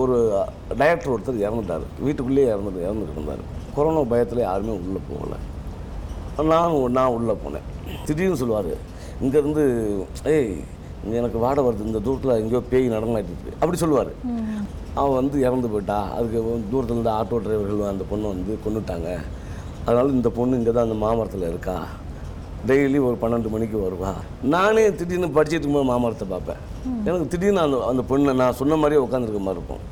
ஒரு டைரக்டர் ஒருத்தர் இறந்துட்டார். வீட்டுக்குள்ளேயே இறந்துட்டு இறந்துட்டு இருந்தார். கொரோனா பயத்தில் யாருமே உள்ளே போகலை. நான் நான் உள்ளே போனேன். திடீர்னு சொல்லுவார் இங்கேருந்து ஏய் இங்க எனக்கு வாடை வருது. இந்த தூரத்தில் எங்கேயோ பேய் நடமாட்டிட்டு இருக்கு." அப்படி சொல்லுவார். அவன் வந்து இறந்து போயிட்டா. அதுக்கு தூரத்தில் இருந்த ஆட்டோ டிரைவர்கள் அந்த பொண்ணை வந்து கொண்டுட்டாங்க அதனால இந்த பொண்ணு இங்கே தான் அந்த மாமரத்தில் இருக்கா? டெய்லி ஒரு பன்னெண்டு மணிக்கு வருவா. நானே திடீர்னு படிச்சுட்டு இருக்கும்போது மாமரத்தை பார்ப்பேன். எனக்கு திடீர்னு அந்த அந்த பொண்ணை நான் சொன்ன மாதிரியே உட்காந்துருக்க மாதிரி இருக்கும்.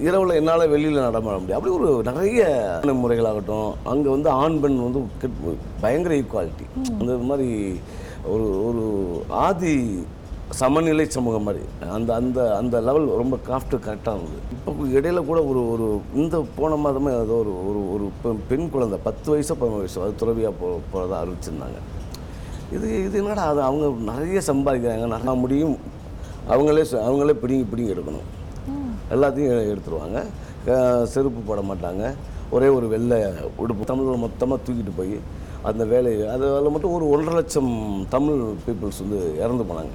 இரவில் என்னால் வெளியில் நடமாட முடியும் அப்படி ஒரு நிறைய முறைகளாகட்டும் அங்கே வந்து ஆண் பெண் வந்து கெட்- பயங்கர ஈக்குவாலிட்டி அந்த மாதிரி ஒரு ஒரு ஆதி சமநிலை சமூகம் மாதிரி. அந்த அந்த அந்த லெவல் ரொம்ப கிராஃப்ட்டு கரெக்டாக இருந்தது இப்போ இடையில கூட ஒரு ஒரு இந்த போன மாதமே ஏதோ ஒரு ஒரு ஒரு பெண் பெண் குழந்தை பத்து வயசோ பதினொரு வயசோ அது துறவியாக போ போகிறதா அறிவிச்சிருந்தாங்க. இது இது என்னடா அது? அவங்க நிறைய சம்பாதிக்கிறாங்க. நல்லா முடியும். அவங்களே அவங்களே பிடிங்கி பிடிங்கி எடுக்கணும். எல்லாத்தையும் எடுத்துருவாங்க. செருப்பு போட மாட்டாங்க. ஒரே ஒரு வெள்ளை உடுப்பு தமிழில் மொத்தமாக தூக்கிட்டு போய் அந்த வேலையை அதில் மட்டும் ஒரு ஒன்றரை லட்சம் தமிழ் பீப்புள்ஸ் வந்து இறந்து போனாங்க.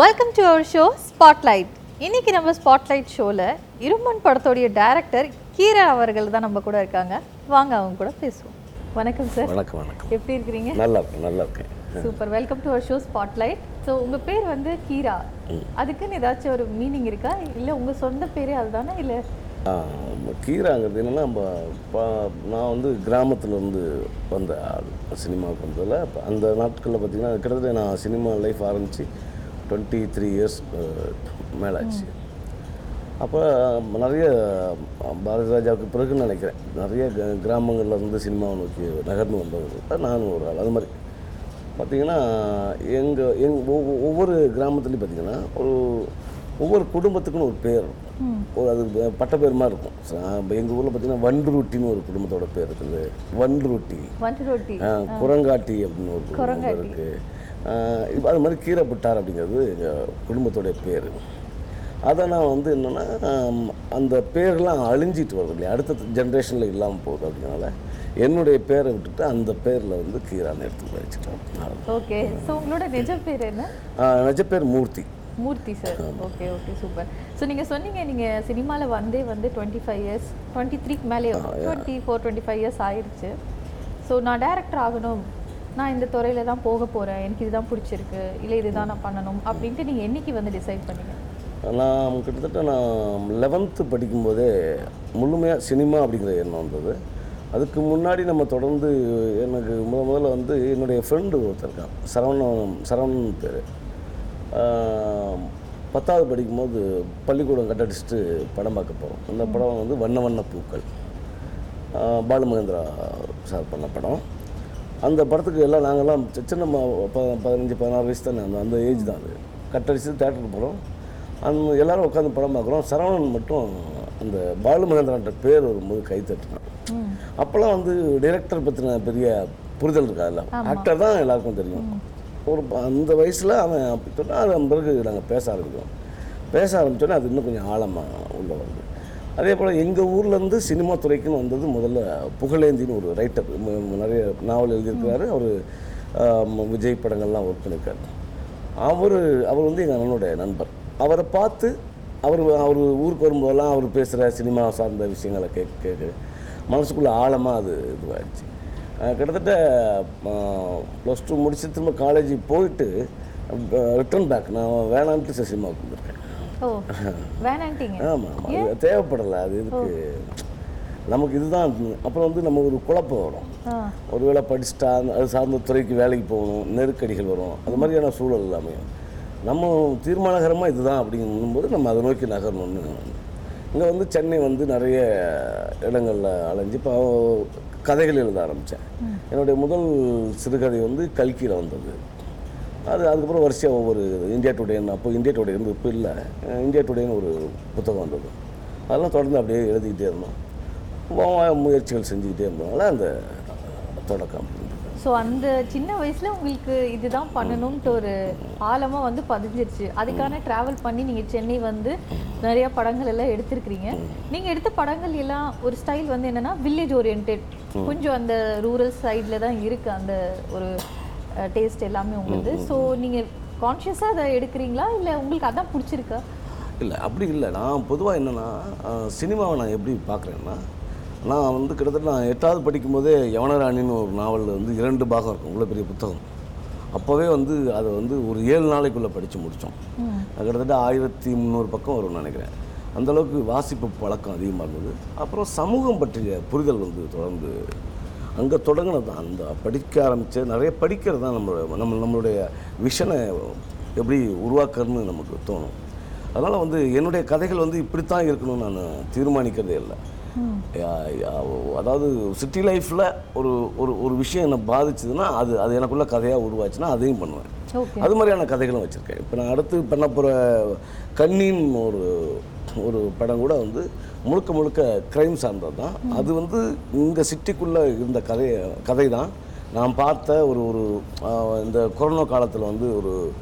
Welcome to our show spotlight இன்னைக்கு நம்ம ஸ்பாட்லைட் ஷோவில் இருமன் படத்தோடைய டைரக்டர் கீரா அவர்கள் தான் நம்ம கூட இருக்காங்க. வாங்க அவங்க கூட பேசுவோம். வணக்கம் சார் வணக்கம் வணக்கம். எப்படி இருக்கிறீங்க? நல்லா இருக்கேன் நல்லா இருக்கேன். Super welcome to our show spotlight so உங்கள் பேர் வந்து கீரா. அதுக்குன்னு ஏதாச்சும் ஒரு மீனிங் இருக்கா? இல்லை உங்கள் சொந்த பேரே அதுதானே? இல்லை கீராங்கிறது என்னென்னா நம்ம நான் வந்து கிராமத்துல இருந்து வந்த ஆள். சினிமாவுக்கு வந்ததில் அந்த நாட்களில் பார்த்தீங்கன்னா கிட்டத்தட்ட நான் சினிமா லைஃப் ஆரம்பித்து டுவெண்ட்டி த்ரீ இயர்ஸ் மேலே ஆச்சு அப்போ நிறைய பாரதி ராஜாவுக்கு பிறகுன்னு நினைக்கிறேன். நிறைய கிராமங்கள்ல இருந்து சினிமாவை நோக்கி நகர்ந்து வந்தவங்க நானும் ஒரு ஆள். அது மாதிரி. பார்த்தீங்கன்னா எங்கள் எங் ஒவ்வொ- ஒவ்வொரு கிராமத்துலேயும் பார்த்தீங்கன்னா ஒரு ஒவ்வொரு குடும்பத்துக்குன்னு ஒரு பேர். ஒரு அது பட்ட பேர் மாதிரி இருக்கும். எங்கள் ஊரில் பார்த்தீங்கன்னா வண்டுருட்டின்னு ஒரு குடும்பத்தோட பேர் இருக்குது. வண்டுருட்டி. குரங்காட்டி அப்படின்னு ஒரு குடும்பம் இருக்குது இப்போ அது மாதிரி கீரை புட்டார் அப்படிங்கிறது எங்கள் குடும்பத்தோடைய பேர். அதை நான் வந்து என்னென்னா அந்த பேர்லாம் அழிஞ்சிட்டு வருது இல்லையா? அடுத்த ஜென்ரேஷனில் இல்லாமல் போகுது அப்படிங்கிறனால என்னுடைய பேரை விட்டுட்டு அந்த பேரில் வந்து கீரான்னு எடுத்து வச்சுட்டோம் ஓகே. ஸோ உங்களோட நிஜ பேர் என்ன? நிஜ பேர் Murthy. Murthy sir. Okay okay super. So நீங்கள் சொன்னீங்க நீங்கள் சினிமாவில் வந்தே வந்து டுவெண்ட்டி ஃபைவ் இயர்ஸ் டுவெண்ட்டி த்ரீக்கு மேலே twenty four twenty five years ஆயிடுச்சு ஸோ நான் டேரக்டர் ஆகணும் நான் இந்த துறையில் தான் போக போகிறேன் எனக்கு இதுதான் பிடிச்சிருக்கு. இல்லை இதுதான் நான் பண்ணணும் அப்படின்ட்டு நீங்கள் என்னைக்கு வந்து டிசைட் பண்ணீங்க? நான் கிட்டத்தட்ட நான் லெவன்த்து படிக்கும்போதே முழுமையாக சினிமா அப்படிங்கிற எண்ணம் வந்தது. அதுக்கு முன்னாடி நம்ம தொடர்ந்து எனக்கு முத முதல்ல வந்து என்னுடைய ஃப்ரெண்டு ஒருத்தர் இருக்கான். சரவணன் சரவணன் பேர். பத்தாவது படிக்கும்போது பள்ளிக்கூடம் கட்டடிச்சிட்டு படம் பார்க்க போகிறோம் அந்த படம் வந்து வண்ண வண்ண பூக்கள். பாலுமகேந்திரா சார் பண்ண படம். அந்த படத்துக்கு எல்லாம் நாங்கள்லாம் சின்ன பதினஞ்சு பதினாறு வயசு தானே அந்த அந்த ஏஜ் தான் அது. கட்டடிச்சு தேட்டருக்கு போகிறோம் அந்த எல்லாரும் உட்காந்து படம் பார்க்குறோம். சரவணன் மட்டும் அந்த பாலு மகேந்திரான்ற பேர் வரும்போது கை தட்டினான். அப்போல்லாம் வந்து டைரக்டர் பற்றின பெரிய புரிதல் இருக்காதுல்ல ஆக்டர் தான் எல்லாருக்கும் தெரியும். ஒரு அந்த வயசில் அவன் அப்படி சொன்னால் அது பிறகு நாங்கள் பேச ஆரம்பிக்கிறோம். பேச ஆரம்பித்தோன்னே அது இன்னும் கொஞ்சம் ஆழமாக உள்ள வருது. அதே போல் எங்கள் ஊர்லேருந்து சினிமா துறைக்குன்னு வந்தது முதல்ல புகழேந்தின்னு ஒரு ரைட்டர் நிறைய நாவல் எழுதியிருக்கிறாரு. அவர் விஜய் படங்கள்லாம் ஒர்க் பண்ணியிருக்காரு. அவர் அவர் வந்து எங்கள் அண்ணனுடைய நண்பர். அவரை பார்த்து அவர் அவர் ஊருக்கு வரும்போதெல்லாம் அவர் பேசுகிற சினிமா சார்ந்த விஷயங்களை கேட்க கேட்க மனசுக்குள்ளே ஆழமாக அது இதுவாகிடுச்சு கிட்டத்தட்ட ப்ளஸ் டூ முடிச்சு திரும்ப காலேஜ் போயிட்டு ரிட்டர்ன் பேக் நான் வேணான்ட்டு சினிமாவுக்கு வந்திருக்கேன். ஆமாம் தேவைப்படலை அது இதுக்கு நமக்கு இதுதான் அப்புறம் வந்து நம்ம ஒரு குழப்பம் வரும். ஒருவேளை படிச்சுட்டா அது சார்ந்த துறைக்கு வேலைக்கு போகணும் நெருக்கடிகள் வரும். அது மாதிரியான சூழல் எல்லாமே நம்ம தீர்மானகரமாக இதுதான் அப்படிங்கும்போது நம்ம அதை நோக்கி நகரணும்னு இங்கே வந்து சென்னை வந்து நிறைய இடங்களில் அலைஞ்சு இப்போ கதைகள் எழுத ஆரம்பித்தேன் என்னுடைய முதல் சிறுகதை வந்து கல்கியில் வந்தது. அது அதுக்கப்புறம் வரிசையாக ஒவ்வொரு இந்தியா டுடேன்னு அப்போ இந்தியா டுடே இருந்து இப்போ இல்லை. இந்தியா டுடேன்னு ஒரு புத்தகம் வந்தது. அதெல்லாம் தொடர்ந்து அப்படியே எழுதிக்கிட்டே இருந்தோம். முயற்சிகள் செஞ்சுக்கிட்டே இருந்ததுனால அந்த தொடக்கம். ஸோ அந்த சின்ன வயசுல உங்களுக்கு இதுதான் பண்ணணும்ட்டு ஒரு ஆழமா வந்து பதிஞ்சிருச்சு. அதுக்கான டிராவல் பண்ணி நீங்க சென்னை வந்து நிறைய படங்கள் எல்லாம் எடுத்திருக்கிறீங்க. நீங்க எடுத்த படங்கள் எல்லாம் ஒரு ஸ்டைல் வந்து என்னன்னா வில்லேஜ் ஓரியன்ட் கொஞ்சம் அந்த ரூரல் சைடில் தான் இருக்கு அந்த ஒரு டேஸ்ட் எல்லாமே உங்களுக்கு ஸோ நீங்க கான்ஷியஸாக அதை எடுக்கிறீங்களா? இல்லை உங்களுக்கு அதான் பிடிச்சிருக்கா? இல்லை அப்படி இல்லை. நான் பொதுவாக என்னென்னா சினிமாவை நான் எப்படி பார்க்குறேன்னா நான் வந்து கிட்டத்தட்ட நான் எட்டாவது படிக்கும்போதே யவனராணின்னு ஒரு நாவலில் வந்து இரண்டு பாகம் இருக்கும். இவ்வளோ பெரிய புத்தகம். அப்போவே வந்து அதை வந்து ஒரு ஏழு நாளைக்குள்ளே படித்து முடித்தோம் கிட்டத்தட்ட ஆயிரத்தி முந்நூறு பக்கம் வரும்னு நினைக்கிறேன். அந்த அளவுக்கு வாசிப்பு பழக்கம் அதிகமாக இருந்தது. அப்புறம் சமூகம் பற்றிய புரிதல் வந்து தொடர்ந்து அங்கே தொடங்கினது. தான் அந்த படிக்க ஆரம்பித்து நிறைய படிக்கிறது தான் நம்மளோட நம்ம நம்மளுடைய விஷனை எப்படி உருவாக்குறதுன்னு நமக்கு தோணும். அதனால் வந்து என்னுடைய கதைகள் வந்து இப்படித்தான் இருக்கணும்னு நான் தீர்மானிக்கிறதே இல்லை. அதாவது சிட்டி லைஃப்பில் ஒரு ஒரு ஒரு விஷயம் என்னை பாதிச்சதுன்னா அது அது எனக்குள்ள கதையாக உருவாச்சுன்னா அதையும் பண்ணுவேன். அது மாதிரியான கதைகளும் வச்சுருக்கேன். இப்போ நான் அடுத்து பண்ண போகிற கண்ணின்னு ஒரு ஒரு படம் கூட வந்து முழுக்க முழுக்க க்ரைம் சார்ந்தது தான். அது வந்து இங்கே சிட்டிக்குள்ளே இருந்த கதை கதை தான் நான் பார்த்த ஒரு ஒரு இந்த கொரோனா காலத்தில் வந்து ஒரு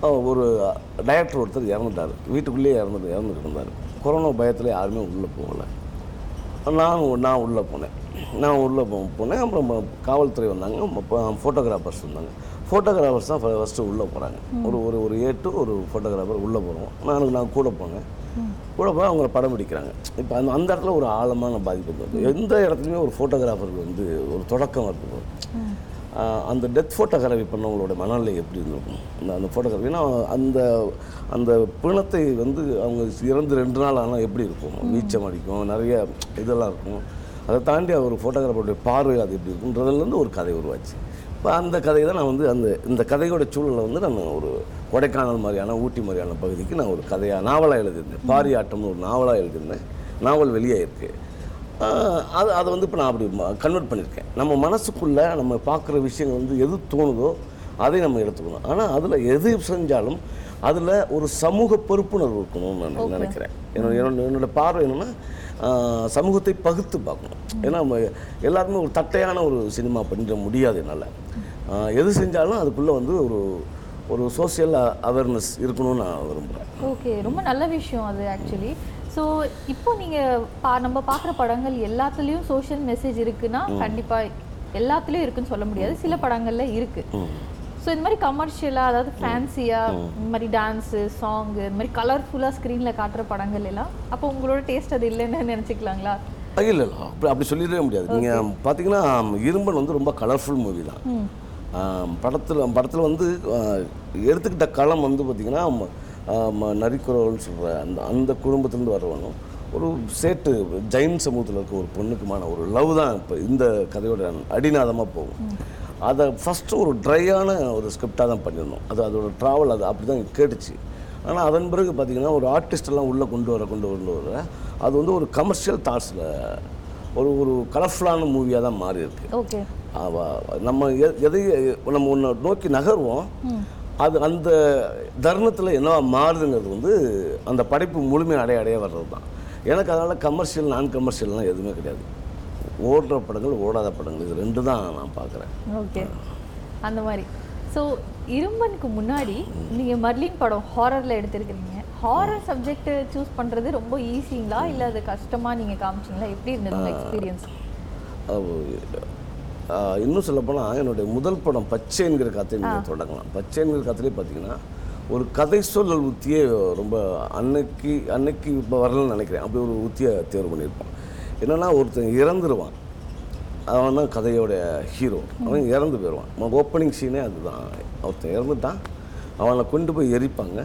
ஒரு டைரக்டர் ஒருத்தர் இறந்துட்டார். வீட்டுக்குள்ளேயே இறந்து இறந்துட்டு இருந்தார். கொரோனா பயத்தில் யாருமே உள்ளே போகலை. நான் நான் உள்ளே போனேன். நான் உள்ளே போ போனேன். அப்புறம் ம- காவல்துறை வந்தாங்க. ஃபோட்டோகிராஃபர்ஸ் வந்தாங்க ஃபோட்டோகிராஃபர்ஸ் தான் ஃபஸ்ட்டு உள்ளே போகிறாங்க ஒரு ஒரு ஒரு ஏட்டு ஒரு ஃபோட்டோகிராஃபர் உள்ளே போகிறோம் நான் நான் கூட போனேன். கூட போய் அவங்கள படம் பிடிக்கிறாங்க. இப்போ அந்த அந்த இடத்துல ஒரு ஆழமான பாதிப்பு இருந்தது எந்த இடத்துலையுமே ஒரு ஃபோட்டோகிராஃபருக்கு வந்து ஒரு தொடக்கம் இருக்கும் அந்த டெத் ஃபோட்டோகிராஃபி பண்ணவங்களோட மனநிலை எப்படி இருந்திருக்கும்? அந்த அந்த ஃபோட்டோகிராஃபி ஏன்னா அந்த அந்த பிணத்தை வந்து அவங்க இறந்து ரெண்டு நாள் ஆனால் எப்படி இருக்கும்? வீச்சம் அடிக்கும் நிறைய இதெல்லாம் இருக்கும். அதை தாண்டி ஒரு ஃபோட்டோகிராஃபருடைய பார்வை அது எப்படி இருக்குன்றதுலேருந்து ஒரு கதை உருவாச்சு. அந்த கதையை தான் நான் வந்து அந்த இந்த கதையோட சூழலை வந்து நான் ஒரு கொடைக்கானல் மாதிரியான ஊட்டி மாதிரியான பகுதிக்கு நான் ஒரு கதையாக நாவலாக எழுதியிருந்தேன். பாரியாட்டம்னு ஒரு நாவலாக எழுதியிருந்தேன். நாவல் வெளியே இருக்குது அது அதை வந்து இப்போ நான் அப்படி கன்வெர்ட் பண்ணியிருக்கேன். நம்ம மனசுக்குள்ளே நம்ம பார்க்குற விஷயங்கள் வந்து எது தோணுதோ அதை நம்ம எடுத்துக்கணும். ஆனால் அதில் எது செஞ்சாலும் அதில் ஒரு சமூக பொறுப்புணர்வு இருக்கணும்னு நான் நினைக்கிறேன். என்னோட என்னோட பார்வை என்னென்னா சமூகத்தை பகுத்து பார்க்கணும். ஏன்னா எல்லாருமே ஒரு தட்டையான ஒரு சினிமா பண்ணிட முடியாது என்னால். எது செஞ்சாலும் அதுக்குள்ளே வந்து ஒரு ஒரு சோஷியல் அவேர்னஸ் இருக்கணும்னு நான் விரும்புகிறேன் ஓகே ரொம்ப நல்ல விஷயம் அது ஆக்சுவலி ஸோ இப்போ நீங்கள் பா நம்ம பார்க்குற படங்கள் எல்லாத்துலேயும் சோஷியல் மெசேஜ் இருக்குன்னா கண்டிப்பாக எல்லாத்துலேயும் இருக்குன்னு சொல்ல முடியாது. சில படங்கள்ல இருக்கு. ஸோ இந்த மாதிரி கமர்ஷியலாக அதாவது ஃபேன்சியாக இந்த மாதிரி டான்ஸு சாங்கு இந்த மாதிரி கலர்ஃபுல்லாக ஸ்க்ரீனில் காட்டுற படங்கள் எல்லாம் அப்போ உங்களோட டேஸ்ட் அது இல்லைன்னு நினச்சிக்கலாங்களா? இல்லை இல்லை. அப்படி அப்படி சொல்லிடவே முடியாது. நீங்கள் பார்த்தீங்கன்னா இரும்பன் வந்து ரொம்ப கலர்ஃபுல் மூவி தான். படத்தில் படத்தில் வந்து எடுத்துக்கிட்ட களம் வந்து பார்த்திங்கன்னா நரிக்குறவள்னு சொல்கிற அந்த அந்த குடும்பத்துலேருந்து வரவனும் ஒரு சேட்டு ஜெயின் சமூகத்தில் இருக்க ஒரு பொண்ணுக்குமான ஒரு லவ் தான் இப்போ இந்த கதையோட அடிநாதமாக போகும். அதை ஃபஸ்ட்டு ஒரு ட்ரையான ஒரு ஸ்கிரிப்டாக தான் பண்ணியிருந்தோம். அது அதோட ட்ராவல் அது அப்படி தான் கேட்டுச்சு. ஆனால் அதன் பிறகு பார்த்திங்கன்னா ஒரு எல்லாம் உள்ளே கொண்டு வர கொண்டு கொண்டு வர அது வந்து ஒரு கமர்ஷியல் தாட்ஸில் ஒரு ஒரு கலர்ஃபுல்லான மூவியாக தான் மாறி இருக்கு நம்ம எ- எதை நம்ம ஒன்று நோக்கி நகர்வோம். அது அந்த தருணத்தில் என்னவா மாறுதுங்கிறது வந்து அந்த படைப்பு முழுமை அடைய அடைய வர்றது தான் எனக்கு அதனால் கமர்ஷியல் நான் கமர்ஷியல்லாம் எதுவுமே கிடையாது. ஓடுற படங்கள் ஓடாத படங்கள். இது ரெண்டு தான் நான் பார்க்குறேன். ஓகே. அந்த மாதிரி. ஸோ இரும்பனுக்கு முன்னாடி நீங்கள் மர்லின் படம் ஹாரரில் எடுத்திருக்கிறீங்க. ஹாரர் சப்ஜெக்ட் சூஸ் பண்ணுறது ரொம்ப ஈஸிங்களா இல்லை அது கஷ்டமாக நீங்கள் காமிச்சிங்களா? எப்படி இருந்தது எக்ஸ்பீரியன்ஸ் இன்னும் சொல்லப்போனால் என்னுடைய முதல் படம் பச்சைங்கிற கதை நீங்கள் தொடங்கலாம். பச்சைங்கிற கதையிலே பார்த்தீங்கன்னா ஒரு கதை சொல்லல் உத்தியே ரொம்ப அன்னைக்கு அன்னைக்கு இப்போ வரலன்னு நினைக்கிறேன். அப்படி ஒரு உத்தியை தேர்வு பண்ணியிருப்பான் என்னென்னா ஒருத்தன் இறந்துருவான். அவன் தான் கதையோட ஹீரோ அவன் இறந்து போயிடுவான். ஓப்பனிங் சீனே அதுதான். ஒருத்தன் இறந்துட்டான். அவனை கொண்டு போய் எரிப்பாங்க.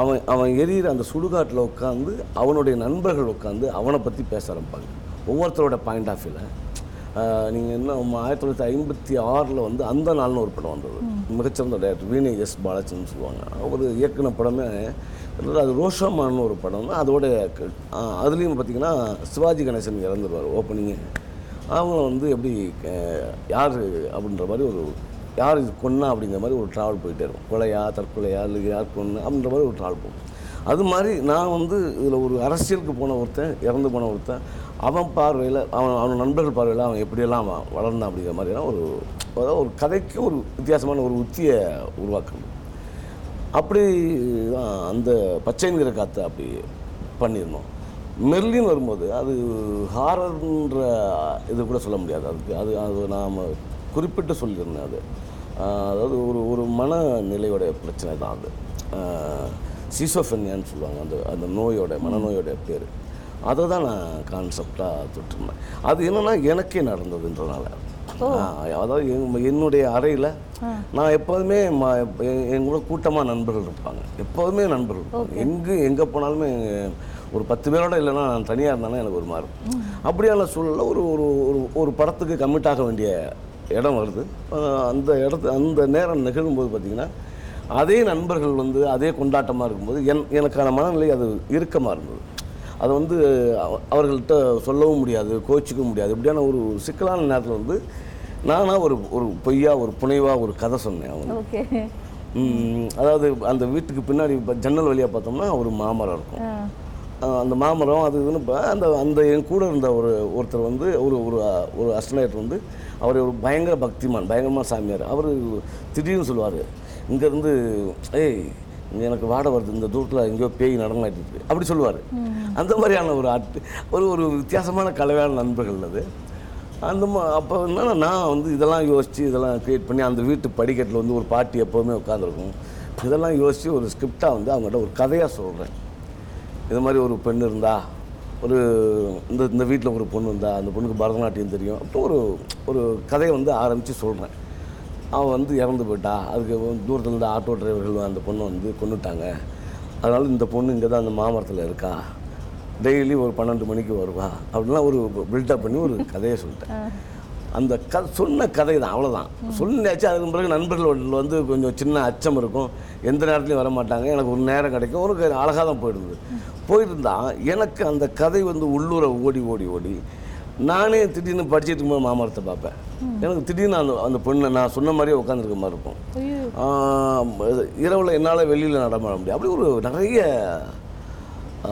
அவன் அவன் எரியிற அந்த சுடுகாட்டில் உட்காந்து அவனுடைய நண்பர்கள் உட்காந்து அவனை பற்றி பேச ஆரம்பிப்பாங்க. ஒவ்வொருத்தரோட பாயிண்ட் ஆஃப் வியூவில் நீங்கள் என்ன ஆயிரத்தி தொள்ளாயிரத்தி ஐம்பத்தி ஆறில் வந்து அந்த நாள்னு ஒரு படம் வந்தது. மிகச்சிறந்த டேரக்டர் வீணை எஸ். பாலாஜின்னு சொல்லுவாங்க. அவர் இயக்குன படமே அது ரோஷமான்னு ஒரு படம் தான் அதோட அதுலேயும் பார்த்தீங்கன்னா சிவாஜி கணேசன் இறந்துருவார் ஓப்பனிங்கு அவங்கள வந்து எப்படி யார் அப்படின்ற மாதிரி ஒரு யார் இது கொன்னா அப்படிங்கிற மாதிரி ஒரு ட்ராவல் போயிட்டே இருக்கும். கொலையா தற்கொலையா இல்லை யார் கொன்னு அப்படின்ற மாதிரி ஒரு ட்ராவல் போகும். அது மாதிரி நான் வந்து இதில் ஒரு அரசியலுக்கு போன ஒருத்தன் இறந்து போன ஒருத்தன் அவன் பார்வையில் அவன் அவன் நண்பர்கள் பார்வையில் அவன் எப்படியெல்லாம் அவன் வளர்ந்தான் அப்படிங்கிற மாதிரியான ஒரு அதாவது ஒரு கதைக்கு ஒரு வித்தியாசமான ஒரு உத்தியை உருவாக்கணும் அப்படி தான் அந்த பச்சைங்கிற காற்றை அப்படி பண்ணியிருந்தோம். மெர்லின் வரும்போது அது ஹாரர்ன்ற இது கூட சொல்ல முடியாது அதுக்கு. அது அது நாம் குறிப்பிட்டு சொல்லியிருந்தேன் அது. அதாவது ஒரு ஒரு மனநிலையோட பிரச்சனை தான் அது. சீசோஃபென்யான்னு சொல்லுவாங்க அந்த அந்த நோயோட மனநோயோட பேர். அதை தான் நான் கான்செப்டாக தொட்டிருந்தேன். அது என்னென்னா எனக்கே நடந்ததுன்றனால. அதாவது என்- என்னுடைய அறையில் நான் எப்போதுமே என் கூட கூட்டமாக நண்பர்கள் இருப்பாங்க. எப்போதுமே நண்பர்கள் இருப்பாங்க. எங்கே எங்கே போனாலுமே ஒரு பத்து பேரோட இல்லைன்னா நான் தனியாக இருந்தாலும் எனக்கு ஒரு இருக்கும். அப்படியான சூழலில் ஒரு ஒரு ஒரு ஒரு படத்துக்கு கமிட் ஆக வேண்டிய இடம் வருது. அந்த இடத்து அந்த நேரம் நிகழும்போது பார்த்திங்கன்னா அதே நண்பர்கள் வந்து அதே கொண்டாட்டமாக இருக்கும்போது என் எனக்கான மனநிலை அது இறுக்கமாக இருந்தது. அது வந்து அவ- அவர்கள்ட்ட சொல்லவும் முடியாது கோச்சிக்கவும் முடியாது. இப்படியான ஒரு சிக்கலான நேரத்தில் வந்து நானாக ஒரு ஒரு பொய்யா ஒரு புனைவாக ஒரு கதை சொன்னேன் அவங்க அதாவது அந்த வீட்டுக்கு பின்னாடி இப்போ ஜன்னல் வழியாக பார்த்தோம்னா ஒரு மாமரம் இருக்கும். அந்த மாமரம் அது இதுன்னு இப்போ அந்த அந்த என் கூட இருந்த ஒரு ஒருத்தர் வந்து ஒரு ஒரு ஒரு அஸ்டனேட் வந்து அவர் ஒரு பயங்கர பக்திமான் பயங்கரமான சாமியார். அவர் திடீர்னு சொல்லுவார் இங்கேருந்து ஏய் எனக்கு வாடை வருது இந்த தூரத்தில் எங்கேயோ பேய் நடமாட்டிட்டு இருக்கு. அப்படி சொல்லுவார். அந்த மாதிரியான ஒரு அட் ஒரு ஒரு வித்தியாசமான கலவையான நண்பர்கள் அது. அந்த மா அப்போ என்னன்னா நான் வந்து இதெல்லாம் யோசித்து இதெல்லாம் க்ரியேட் பண்ணி அந்த வீட்டு படிக்கட்டில் வந்து ஒரு பாட்டி எப்போவுமே உட்காந்துருக்கும் இதெல்லாம் யோசித்து ஒரு ஸ்கிரிப்டாக வந்து அவங்ககிட்ட ஒரு கதையாக சொல்கிறேன் இது மாதிரி ஒரு பெண் இருந்தா ஒரு இந்த இந்த வீட்டில் ஒரு பொண்ணு இருந்தா அந்த பொண்ணுக்கு பரதநாட்டியம் தெரியும் அப்போ ஒரு ஒரு கதையை வந்து ஆரம்பித்து சொல்கிறேன் அவன் வந்து இறந்து போயிட்டா. அதுக்கு தூரத்தில் இருந்த ஆட்டோ டிரைவர்கள் அந்த பொண்ணை வந்து கொண்டுட்டாங்க அதனால் இந்த பொண்ணு இங்கே தான் அந்த மாமரத்தில் இருக்கா. டெய்லி ஒரு பன்னெண்டு மணிக்கு வருவா. அப்படின்லாம் ஒரு பில்டப் பண்ணி ஒரு கதையை சொல்லிட்டேன். அந்த க சொன்ன கதை தான் அவ்வளோதான் சொன்னாச்சு அதுக்கு பிறகு நண்பர்கள் வந்து கொஞ்சம் சின்ன அச்சம் இருக்கும். எந்த நேரத்துலையும் வர மாட்டாங்க. எனக்கு ஒரு நேரம் கிடைக்கும். ஒரு அழகாக தான் போயிடுது. போயிருந்தா எனக்கு அந்த கதை வந்து உள்ளூரை ஓடி ஓடி ஓடி நானே திடீர்னு படிச்சுட்டு இருக்கும்போது மாமரத்தை பார்ப்பேன். எனக்கு திடீர்னு அந்த அந்த பொண்ணை நான் சொன்ன மாதிரியே உட்காந்துருக்க மாதிரி இருக்கும். இரவில் என்னால் வெளியில் நடமாட முடியும் அப்படி ஒரு நிறைய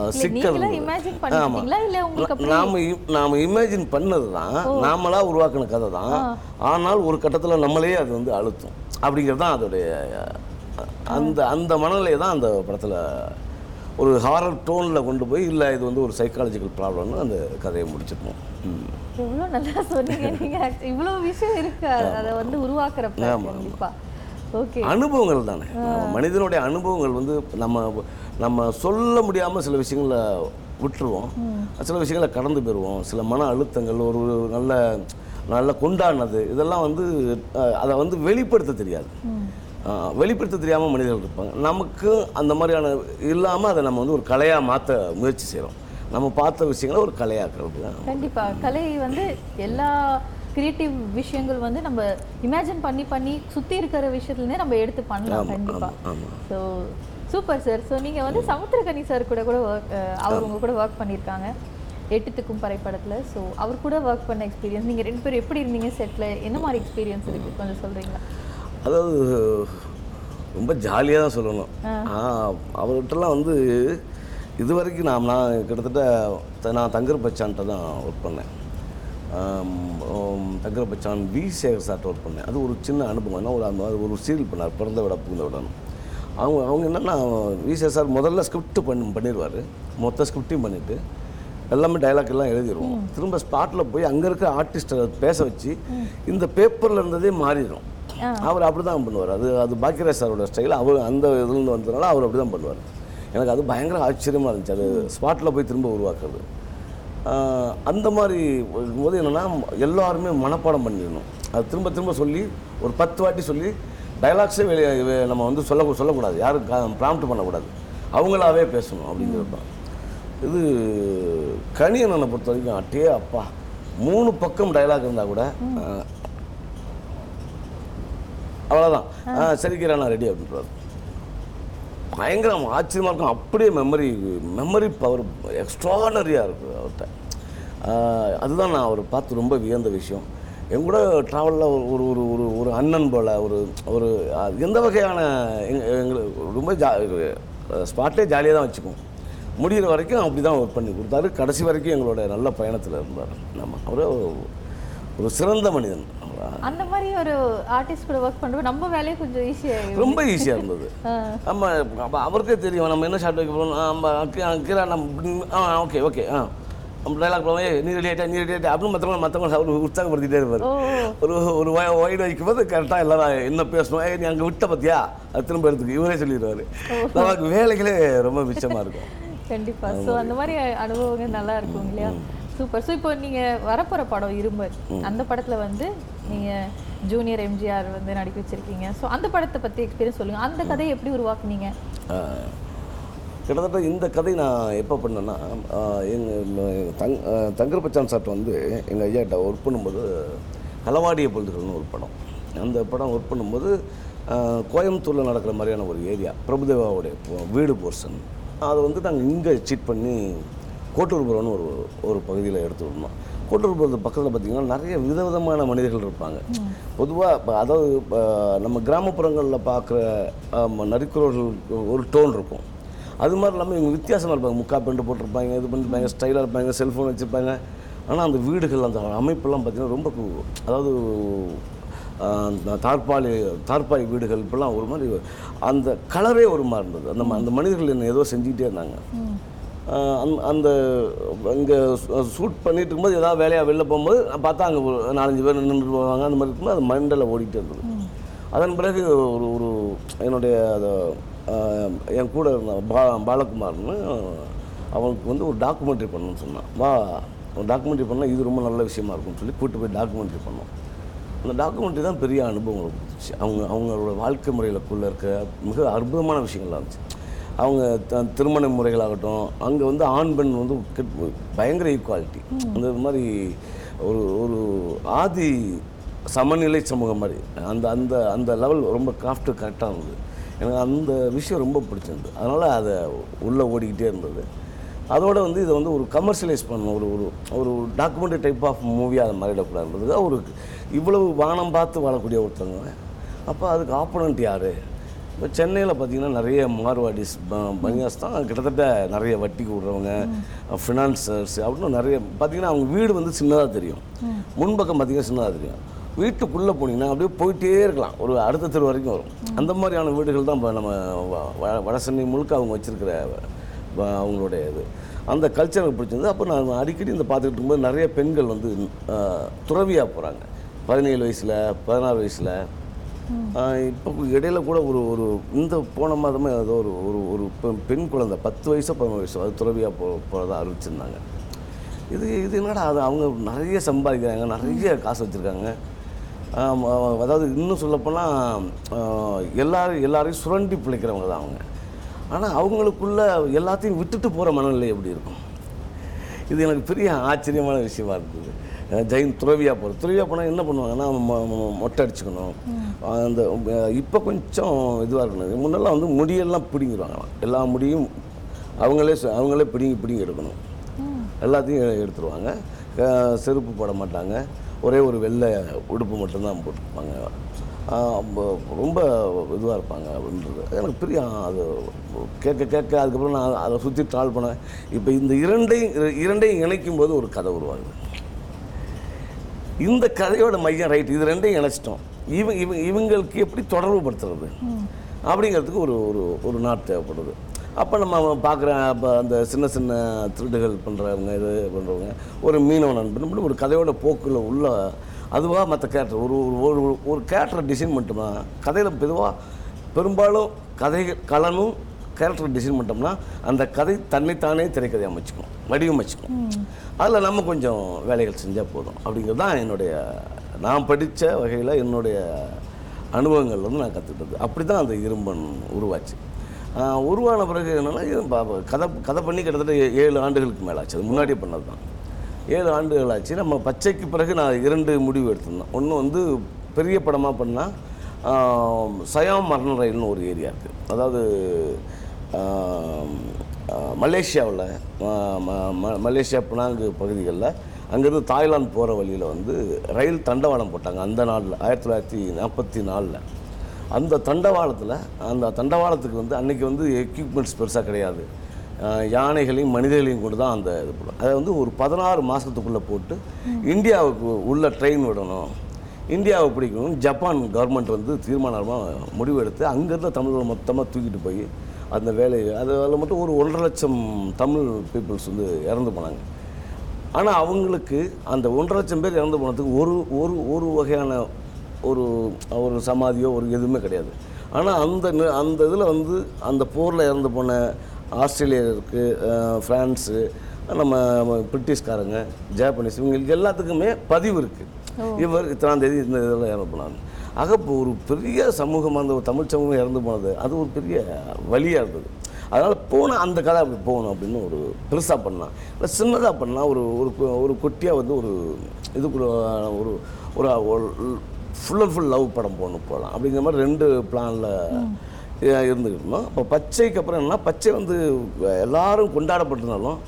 சிக்கல் நீங்களா இருந்தது. imagine ஆமா. பண்ணிக்கிட்டீங்களா? இல்ல உங்களுக்கு அப்படி- நாம நாம இமேஜின் பண்ணது தான் நாமளா உருவாக்கின கதை தான். ஆனால் ஒரு கட்டத்தில் நம்மளே அது வந்து அழுத்தும். அப்படிங்கிறது தான் அதோடைய அந்த அந்த மனநிலையை தான் அந்த படத்தில் ஒரு ஹாரர் டோனில் கொண்டு போய் இல்லை இது வந்து ஒரு சைக்காலஜிக்கல் ப்ராப்ளம்னு அந்த கதையை முடிச்சிருப்போம். எவ்வளோ நல்லா சொன்னீங்க. நீங்க actually இவ்வளோ விஷயம் இருக்கு? அத- வந்து உருவாக்குறப்ப ஓகே அனுபவங்கள் தானே. மனிதனுடைய அனுபவங்கள் வந்து நம்ம நம்ம சொல்ல முடியாமல் சில விஷயங்களை விட்டுருவோம். சில விஷயங்களை கடந்து போயிடுவோம் சில மன அழுத்தங்கள் ஒரு ஒரு நல்ல நல்ல கொண்டாடினது இதெல்லாம் வந்து அதை வந்து வெளிப்படுத்த தெரியாது. வெளிப்படுத்த தெரியாமல் மனிதர்கள் இருப்பாங்க. நமக்கு அந்த மாதிரியான இல்லாமல் அதை நம்ம வந்து ஒரு கலையாக மாற்ற முயற்சி செய்கிறோம் நம்ம பார்த்த விஷயங்களை ஒரு கலையாக்குறது தான் கண்டிப்பா. கலை வந்து எல்லா கிரியேட்டிவ் விஷயங்கள் வந்து நம்ம இமேஜின் பண்ணி பண்ணி சுத்தி இருக்கிற விஷயத்துலேருந்தே நம்ம எடுத்து பண்ணலாம் கண்டிப்பா. ஆமாம் ஸோ சூப்பர் சார் ஸோ நீங்க வந்து சமுத்திரகனி சார் கூட கூட ஒர்க் அவர் உங்க கூட ஒர்க் பண்ணியிருக்காங்க எட்டுத்துக்கும் பறைப்படத்துல. ஸோ அவர் கூட ஒர்க் பண்ண எக்ஸ்பீரியன்ஸ் நீங்க ரெண்டு பேரும் எப்படி இருந்தீங்க செட்ல என்ன மாதிரி எக்ஸ்பீரியன்ஸ் இருக்கு? கொஞ்சம் சொல்றீங்களா? அதாவது ரொம்ப ஜாலியாக தான் சொல்லணும். அவர்கிட்டலாம் வந்து இது வரைக்கும் நான் நான் கிட்டத்தட்ட நான் தங்கர் பச்சான்ட்ட தான் ஒர்க் பண்ணேன். தங்கர் பச்சான் வி சேகர் சார்ட்ட ஒர்க் பண்ணேன். அது ஒரு சின்ன அனுபவம். ஏன்னா ஒரு அந்த ஒரு சீரியல் பண்ணார் பிறந்த விட புகுந்த விடணும் அவங்க அவங்க என்னென்னா வி சேகர் சார் முதல்ல ஸ்கிரிப்ட் பண்ணி பண்ணிடுவார் மொத்த ஸ்கிரிப்டையும் பண்ணிவிட்டு எல்லாமே டைலாக் எல்லாம் எழுதிடுவோம் திரும்ப ஸ்பாட்டில் போய் அங்கே இருக்க ஆர்டிஸ்ட்டை பேச வச்சு இந்த பேப்பரில் இருந்ததே மாறிடும் அவர் அப்படி தான் பண்ணுவார். அது அது பாக்கியராஜ் சாரோட ஸ்டைல் அவர் அந்த இதுலேருந்து வந்ததுனால அவர் அப்படி தான் பண்ணுவார். எனக்கு அது பயங்கர ஆச்சரியமாக இருந்துச்சு. அது ஸ்பாட்டில் போய் திரும்ப உருவாக்குறது. அந்த மாதிரி இருக்கும்போது என்னென்னா எல்லாருமே மனப்பாடம் பண்ணிடணும். அது திரும்ப திரும்ப சொல்லி ஒரு பத்து வாட்டி சொல்லி டைலாக்ஸே வெளியே நம்ம வந்து சொல்ல சொல்லக்கூடாது. யாரும் ப்ராம்ப்ட் பண்ணக்கூடாது. அவங்களாவே பேசணும் அப்படிங்கிறது தான் இது கணியனனை பொறுத்த வரைக்கும் அட்டே அப்பா. மூணு பக்கம் டைலாக் இருந்தால் கூட அவ்வளோதான் சரிக்கிறா நான் ரெடி அப்படின்றாரு. பயங்கரம் ஆச்சரியமாக இருக்கும். அப்படியே மெமரி மெமரி பவர் எக்ஸ்ட்ரானரியாக இருக்குது அவர்கிட்ட அதுதான் நான் அவரை பார்த்து ரொம்ப வியந்த விஷயம். என் கூட ட்ராவலில் ஒரு ஒரு ஒரு ஒரு அண்ணன் போல் ஒரு ஒரு எந்த வகையான எங்க எங்களுக்கு ரொம்ப ஜா ஸ்பாட்டே ஜாலியாக தான் வச்சுக்குவோம். முடிகிற வரைக்கும் அப்படி தான் ஒர்க் பண்ணி கொடுத்தாரு. கடைசி வரைக்கும் எங்களோட நல்ல பயணத்தில் இருந்தார். நம்ம அவர் ஒரு சிறந்த மனிதன். அந்த மாதிரி ஒரு ஆர்டிஸ்ட் கூட ஒர்க் பண்ணும்போது நம்ம வேலையை கொஞ்சம் ஈஸியாக ரொம்ப ஈஸியாக இருந்தது. ஆமா அப்போ அவருக்கே தெரியும். நம்ம என்ன ஷார்ட் வைக்க போகிறோம் நம்ம கீரா நம்ம ஆ ஓகே ஓகே ஆ. நம்ம டைலாக் போவோம் நீ ரெடி ஆகிட்டா நீ ரெடி ஆகிட்டா அப்படின்னு மற்றவங்க மற்றவங்க அவர் உற்சாகப்படுத்திட்டே இருப்பார். ஒரு ஒரு ஒய்டு வைக்கும்போது கரெக்டாக எல்லாரும் என்ன பேசணும் ஏய் நீ அங்கே விட்ட பார்த்தியா அது திரும்ப எடுத்துக்கு. இவரே சொல்லிடுவார். நமக்கு வேலைகளே ரொம்ப மிச்சமாக இருக்கும். கண்டிப்பா. ஸோ அந்த மாதிரி அனுபவங்கள் நல்லா இருக்கும் இல்லையா? சூப்பர் ஸோ இப்போ நீங்க வரப்போற படம் இரும்பர் அந்த படத்துல வந்து நீங்க ஜூனியர் எம்ஜிஆர் வந்து நடிக்க வச்சிருக்கீங்க. ஸோ அந்த படத்தை பத்தி எக்ஸ்பீரியன்ஸ் சொல்லுங்க. அந்த கதையை எப்படி உருவாக்குனீங்க? கிட்டத்தட்ட இந்த கதை நான் எப்போ பண்ணேன்னா எங்கள் தங் தங்கர் பச்சான் சார்ட்ட வந்து எங்கள் ஐயாட்ட ஒர்க் பண்ணும்போது களவாடிய பொழுதுகள்னு ஒரு படம். அந்த படம் ஒர்க் பண்ணும்போது கோயம்புத்தூரில் நடக்கிற மாதிரியான ஒரு ஏரியா பிரபுதேவாவுடைய வீடு போர்ஷன் அதை வந்து நாங்கள் இங்கே சீட் பண்ணி கோட்டூர்புரம்னு ஒரு ஒரு பகுதியில் எடுத்துருந்தோம் கோட்டூர்புரத்து பக்கத்தில் பார்த்திங்கன்னா நிறைய விதவிதமான மனிதர்கள் இருப்பாங்க. பொதுவாக இப்போ அதாவது நம்ம கிராமப்புறங்களில் பார்க்குற நரிக்குறவர்கள் ஒரு டோன் இருக்கும். அது மாதிரி இல்லாமல் இவங்க வித்தியாசமாக இருப்பாங்க. முக்கா பெண்டு போட்டிருப்பாங்க இது பண்ணிருப்பாங்க ஸ்டைலாக இருப்பாங்க செல்ஃபோன் வச்சுருப்பாங்க. ஆனால் அந்த வீடுகள் அந்த அமைப்பெல்லாம் பார்த்திங்கன்னா ரொம்ப அதாவது அந்த தார்பாலி தார்பாய் வீடுகள் இப்பெல்லாம் ஒரு மாதிரி அந்த கலரே ஒரு மாதிரி இருந்தது. அந்த ம- அந்த மனிதர்கள் என்ன ஏதோ செஞ்சுக்கிட்டே இருந்தாங்க. ஆஹ் அந்த இங்கே ஷூட் பண்ணிட்டு இருக்கும்போது ஏதாவது வேலையாக வெளில போகும்போது பார்த்தா அங்கே ஒரு நாலஞ்சு பேர் நின்றுட்டு போவாங்க. அந்த மாதிரி இருக்கும்போது அது மண்டல ஓடிட்டே இருந்தது. அதன் பிறகு ஒரு ஒரு என்னுடைய அது என் கூட இருந்த பா பாலகுமார்னு அவனுக்கு வந்து ஒரு டாக்குமெண்ட்ரி பண்ணணும்னு சொன்னான். வா டாக்குமெண்ட்ரி பண்ணால் இது ரொம்ப நல்ல விஷயமா இருக்கும்னு சொல்லி கூட்டு போய் டாக்குமெண்ட்ரி பண்ணோம். அந்த டாக்குமெண்ட்ரி தான் பெரிய அனுபவங்களை கொடுத்துச்சு. அவங்க அவங்களோட வாழ்க்கை முறைகளுக்குள்ளே இருக்க மிக அற்புதமான விஷயங்கள்லாம் இருந்துச்சு. அவங்க த- திருமண முறைகளாகட்டும் அங்கே வந்து ஆண் பெண் வந்து பயங்கர ஈக்குவாலிட்டி அந்த மாதிரி ஒரு ஒரு ஆதி சமநிலை சமூகம் மாதிரி. அந்த அந்த அந்த லெவல் ரொம்ப கிராஃப்ட்டு கரெக்டாக இருந்தது. எனக்கு அந்த விஷயம் ரொம்ப பிடிச்சிருந்தது. அதனால் அதை உள்ளே ஓடிக்கிட்டே இருந்தது. அதோடு வந்து இதை வந்து ஒரு கமர்ஷியலைஸ் பண்ணணும் ஒரு ஒரு ஒரு டாக்குமெண்ட்ரி டைப் ஆஃப் மூவியாக அதை மாறிடக்கூடாதுன்றதுக்காக ஒரு இவ்வளவு வானம் பார்த்து வாழக்கூடிய ஒருத்தவங்க அப்போ அதுக்கு ஆப்போனண்ட் யார்? இப்போ சென்னையில் பார்த்தீங்கன்னா நிறைய மார்வாடிஸ் பனியாஸ் தான் கிட்டத்தட்ட நிறைய வட்டிக்கு விடுறவங்க ஃபினான்சர்ஸ் அப்படின்னு நிறைய பார்த்தீங்கன்னா அவங்க வீடு வந்து சின்னதாக தெரியும். முன்பக்கம் பார்த்தீங்கன்னா சின்னதாக தெரியும். வீட்டுக்குள்ளே போனீங்கன்னா அப்படியே போயிட்டே இருக்கலாம். ஒரு அடுத்த தெரு வரைக்கும் வரும். அந்த மாதிரியான வீடுகள் தான் இப்போ நம்ம வட சென்னை முழுக்க அவங்க வச்சுருக்கிற அவங்களுடைய இது. அந்த கல்ச்சர் எனக்கு பிடிச்சிருந்தது. அப்போ நான் அடிக்கடி இந்த பார்த்துக்கிட்டு இருக்கும்போது நிறைய பெண்கள் வந்து துறவியாக போகிறாங்க பதினேழு வயசில் பதினாறு வயசில். இப்போ இடையில கூட ஒரு ஒரு இந்த போன மாதமே ஏதோ ஒரு ஒரு ஒரு பெண் குழந்தை பத்து வயசோ பதினொரு வயசோ அது துறவியாக போ போகிறதா அறிவிச்சிருந்தாங்க. இது இது என்னடா அது? அவங்க நிறைய சம்பாதிக்கிறாங்க நிறைய காசு வச்சுருக்காங்க. அதாவது இன்னும் சொல்லப்போனால் எல்லாரும் எல்லாரையும் சுரண்டி பிழைக்கிறவங்க தான் அவங்க. ஆனால் அவங்களுக்குள்ள எல்லாத்தையும் விட்டுட்டு போகிற மனநிலை எப்படி இருக்கும்? இது எனக்கு பெரிய ஆச்சரியமான விஷயமா இருக்குது. ஜெயின் துறவியாக போகிறது துறவியாக போனால் என்ன பண்ணுவாங்கன்னா மொட்டை அடிச்சுக்கணும். அந்த இப்போ கொஞ்சம் இதுவாக இருக்கணும். முன்னெல்லாம் வந்து முடியெல்லாம் பிடிங்கிடுவாங்களாம். எல்லா முடியும் அவங்களே அவங்களே பிடிங்கி பிடிங்கி எடுக்கணும். எல்லாத்தையும் எடுத்துருவாங்க. செருப்பு போட மாட்டாங்க. ஒரே ஒரு வெள்ளை உடுப்பு மட்டும்தான் போட்டிருப்பாங்க ரொம்ப- இதுவாக இருப்பாங்க அப்படின்றது. எனக்கு பெரிய அது கேட்க கேட்க அதுக்கப்புறம் நான் அதை சுற்றி ட்ரால் பண்ணேன். இப்போ இந்த இரண்டையும் இர- இரண்டையும் இணைக்கும் போது ஒரு கதை உருவாகுது. இந்த கதையோட மையம் ரைட் இது ரெண்டையும் இணைச்சிட்டோம். இவங்க இவங்க இவங்களுக்கு எப்படி தொடர்பு படுத்துறது? அப்படிங்கிறதுக்கு ஒரு ஒரு ஒரு நாட் தேவைப்படுது. அப்போ நம்ம பார்க்குற அப்போ அந்த சின்ன சின்ன திருடுகள் பண்ணுறவங்க இது பண்ணுறவங்க ஒரு மீனவ நண்பன் இப்படி ஒரு கதையோட போக்கில் உள்ள அதுவாக மற்ற கேரக்டர் ஒரு ஒரு ஒரு ஒரு கேரக்டரை டிசைன் பண்ணிட்டோம்னா கதையில் பொதுவாக பெரும்பாலும் கதை கலனும் கேரக்டர் டிசைன் பண்ணிட்டோம்னா அந்த கதை தன்னைத்தானே திரைக்கதை அமைச்சுக்கும். வடிவமைச்சுக்கும் அதில் நம்ம கொஞ்சம் வேலைகள் செஞ்சால் போதும். அப்படிங்கிறது தான் என்னுடைய நான் படித்த வகையில் என்னுடைய அனுபவங்கள் வந்து நான் கற்றுக்கிட்டது அப்படி தான் அந்த இரும்பன் உருவாச்சு. உருவான பிறகு என்னென்னா கதை கதை பண்ணி கிட்டத்தட்ட ஏ- ஏழு ஆண்டுகளுக்கு மேலே ஆச்சு அது முன்னாடியே பண்ணது தான் ஏழு ஆண்டுகள் ஆச்சு. நம்ம பச்சைக்கு பிறகு நான் இரண்டு முடிவு எடுத்திருந்தேன். ஒன்று வந்து பெரிய படமாக பண்ணால் சயாம் மரண ரயில்னு ஒரு ஏரியா இருக்குது அதாவது மலேசியாவில் மலேசியா பினாங்கு பகுதிகளில் அங்கேருந்து தாய்லாந்து போகிற வழியில் வந்து ரயில் தண்டவாளம் போட்டாங்க அந்த நாளில் ஆயிரத்தி தொள்ளாயிரத்தி நாற்பத்தி நாலில். அந்த தண்டவாளத்தில் அந்த தண்டவாளத்துக்கு வந்து அன்றைக்கி வந்து எக்யூப்மெண்ட்ஸ் பெருசாக கிடையாது. யானைகளையும் மனிதர்களையும் கொண்டு தான் அந்த இது போடும் அதை வந்து ஒரு பதினாறு மாதத்துக்குள்ளே போட்டு இந்தியாவுக்கு உள்ள ட்ரெயின் விடணும். இந்தியாவை பிடிக்கணும் ஜப்பான் கவர்மெண்ட் வந்து தீர்மானமாக முடிவு எடுத்து அங்கேருந்து தமிழர்கள் மொத்தமாக தூக்கிட்டு போய் அந்த வேலையை அது அதில் மட்டும் ஒரு ஒன்றரை லட்சம் தமிழ் பீப்புள்ஸ் வந்து இறந்து போனாங்க. ஆனால் அவங்களுக்கு அந்த ஒன்றரை லட்சம் பேர் இறந்து போனதுக்கு ஒரு ஒரு ஒரு வகையான ஒரு ஒரு சமாதியோ ஒரு எதுவுமே கிடையாது. ஆனால் அந்த அந்த இதில் வந்து அந்த போரில் இறந்து போன ஆஸ்திரேலியருக்கு ஃப்ரான்ஸு நம்ம பிரிட்டிஷ்காரங்க ஜாப்பனீஸ் இவங்களுக்கு எல்லாத்துக்குமே பதிவு இருக்குது இவர் இத்தனாம் தேதி இந்த இதில் இறந்து போனாங்க. ஆக இப்போ ஒரு பெரிய சமூகம் அந்த ஒரு தமிழ் சமூகம் இறந்து போனது. அது ஒரு பெரிய வழியாக இருந்தது. அதனால் போன அந்த கதை அப்படி போகணும் அப்படின்னு ஒரு பெருசாக பண்ணலாம் இல்லை சின்னதாக பண்ணலாம் ஒரு ஒரு கு- ஒரு குட்டியாக வந்து ஒரு இதுக்குள்ள ஒரு ஒரு ஃபுல் அண்ட் ஃபுல் லவ் படம் போகணும் போகலாம். அப்படிங்கிற மாதிரி ரெண்டு பிளானில் இருந்துக்கிட்டோம் இப்போ பச்சைக்கு அப்புறம் என்ன பச்சை வந்து எல்லாரும் கொண்டாடப்பட்டிருந்தாலும்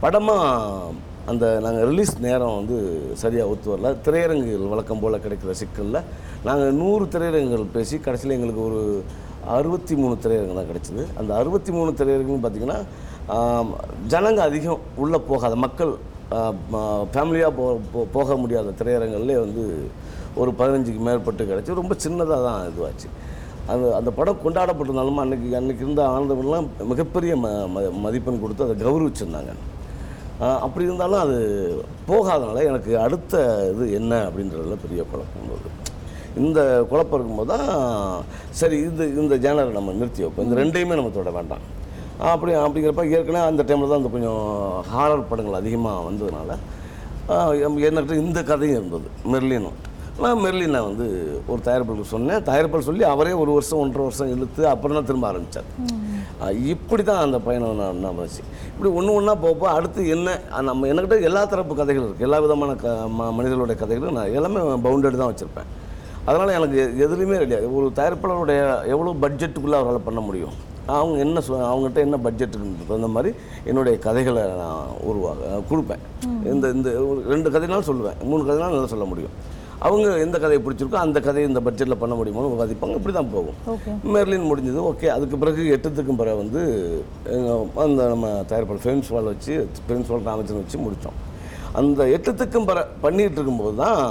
படமாக அந்த நாங்கள் ரிலீஸ் நேரம் வந்து சரியாக ஒத்து வரல திரையரங்குகள் வழக்கம் போல் கிடைக்கிற சிக்கலில் நாங்கள் நூறு திரையரங்குகள் பேசி கடைசியில் எங்களுக்கு ஒரு அறுபத்தி மூணு திரையரங்கு தான் கிடச்சிது. அந்த அறுபத்தி மூணு திரையரங்குன்னு பார்த்திங்கன்னா ஜனங்க அதிகம் உள்ளே போகாத மக்கள் ஃபேமிலியாக போ போ- போக முடியாத திரையரங்கள்லேயே வந்து ஒரு பதினஞ்சுக்கு மேற்பட்டு கிடச்சி. ரொம்ப சின்னதாக தான் இதுவாச்சு. அந்த அந்த படம் கொண்டாடப்பட்டிருந்தாலும் அன்றைக்கி அன்றைக்கி இருந்த ஆனந்தமெல்லாம் மிகப்பெரிய ம ம- மதிப்பெண் கொடுத்து அதை கௌரவிச்சிருந்தாங்க. அப்படி இருந்தாலும் அது போகாதனால எனக்கு அடுத்த இது என்ன அப்படின்றதுல பெரிய குழப்பம் வந்தது. இந்த குழப்பம் இருக்கும்போது தான் சரி இது இந்த ஜேனரை நம்ம நிறுத்தி வைப்போம். இந்த ரெண்டையுமே நம்ம தொட வேண்டாம். அப்படி அப்படிங்கிறப்ப ஏற்கனவே அந்த டைமில் தான் அந்த கொஞ்சம் ஹாரர் படங்கள் அதிகமாக வந்ததுனால என்கிட்ட இந்த கதையும் இருந்தது மெர்லினும். நான் மெர்லினை வந்து ஒரு தயாரிப்பாளருக்கு சொன்னேன். தயாரிப்பாளர் சொல்லி அவரே ஒரு வருஷம் ஒன்றரை வருஷம் இழுத்து அப்புறம் தான் திரும்ப ஆரம்பித்தார் இப்படி தான் அந்த பயணம் நான் நடந்துச்சு இப்படி ஒன்று ஒன்றா போப்போ அடுத்து என்ன நம்ம என்கிட்ட எல்லா தரப்பு கதைகள் இருக்குது எல்லா விதமான க மனிதர்களுடைய கதைகளும் நான் எல்லாமே பவுண்டட் தான் வச்சுருப்பேன். அதனால் எனக்கு எதுலையுமே ரெடியாது ஒரு தயாரிப்பாளருடைய எவ்வளோ பட்ஜெட்டுக்குள்ளே அவரால் பண்ண முடியும்? அவங்க என்ன சொ அவங்ககிட்ட என்ன பட்ஜெட்டுக்கு தகுந்த மாதிரி என்னுடைய கதைகளை நான் உருவாக கொடுப்பேன். இந்த இந்த ஒரு ரெண்டு கதைனாலும் சொல்லுவேன். மூணு கதைனாலும் நல்லா சொல்ல முடியும். அவங்க எந்த கதையை பிடிச்சிருக்கோ அந்த கதையை இந்த பட்ஜெட்டில் பண்ண முடியுமோன்னு விவாதிப்பாங்க இப்படி தான் போகும். மெர்லின் முடிஞ்சது ஓகே. அதுக்கு பிறகு எட்டுத்துக்கும் பிறகு வந்து அந்த நம்ம தயாரிப்பாளர் ஃபிலிம்ஸ் வால் வச்சு ஃபிலிம்ஸ் வால் ராமச்சந்திரன் வச்சு முடித்தோம் அந்த எட்டுத்துக்கும் பிற பண்ணிகிட்டு இருக்கும்போது தான்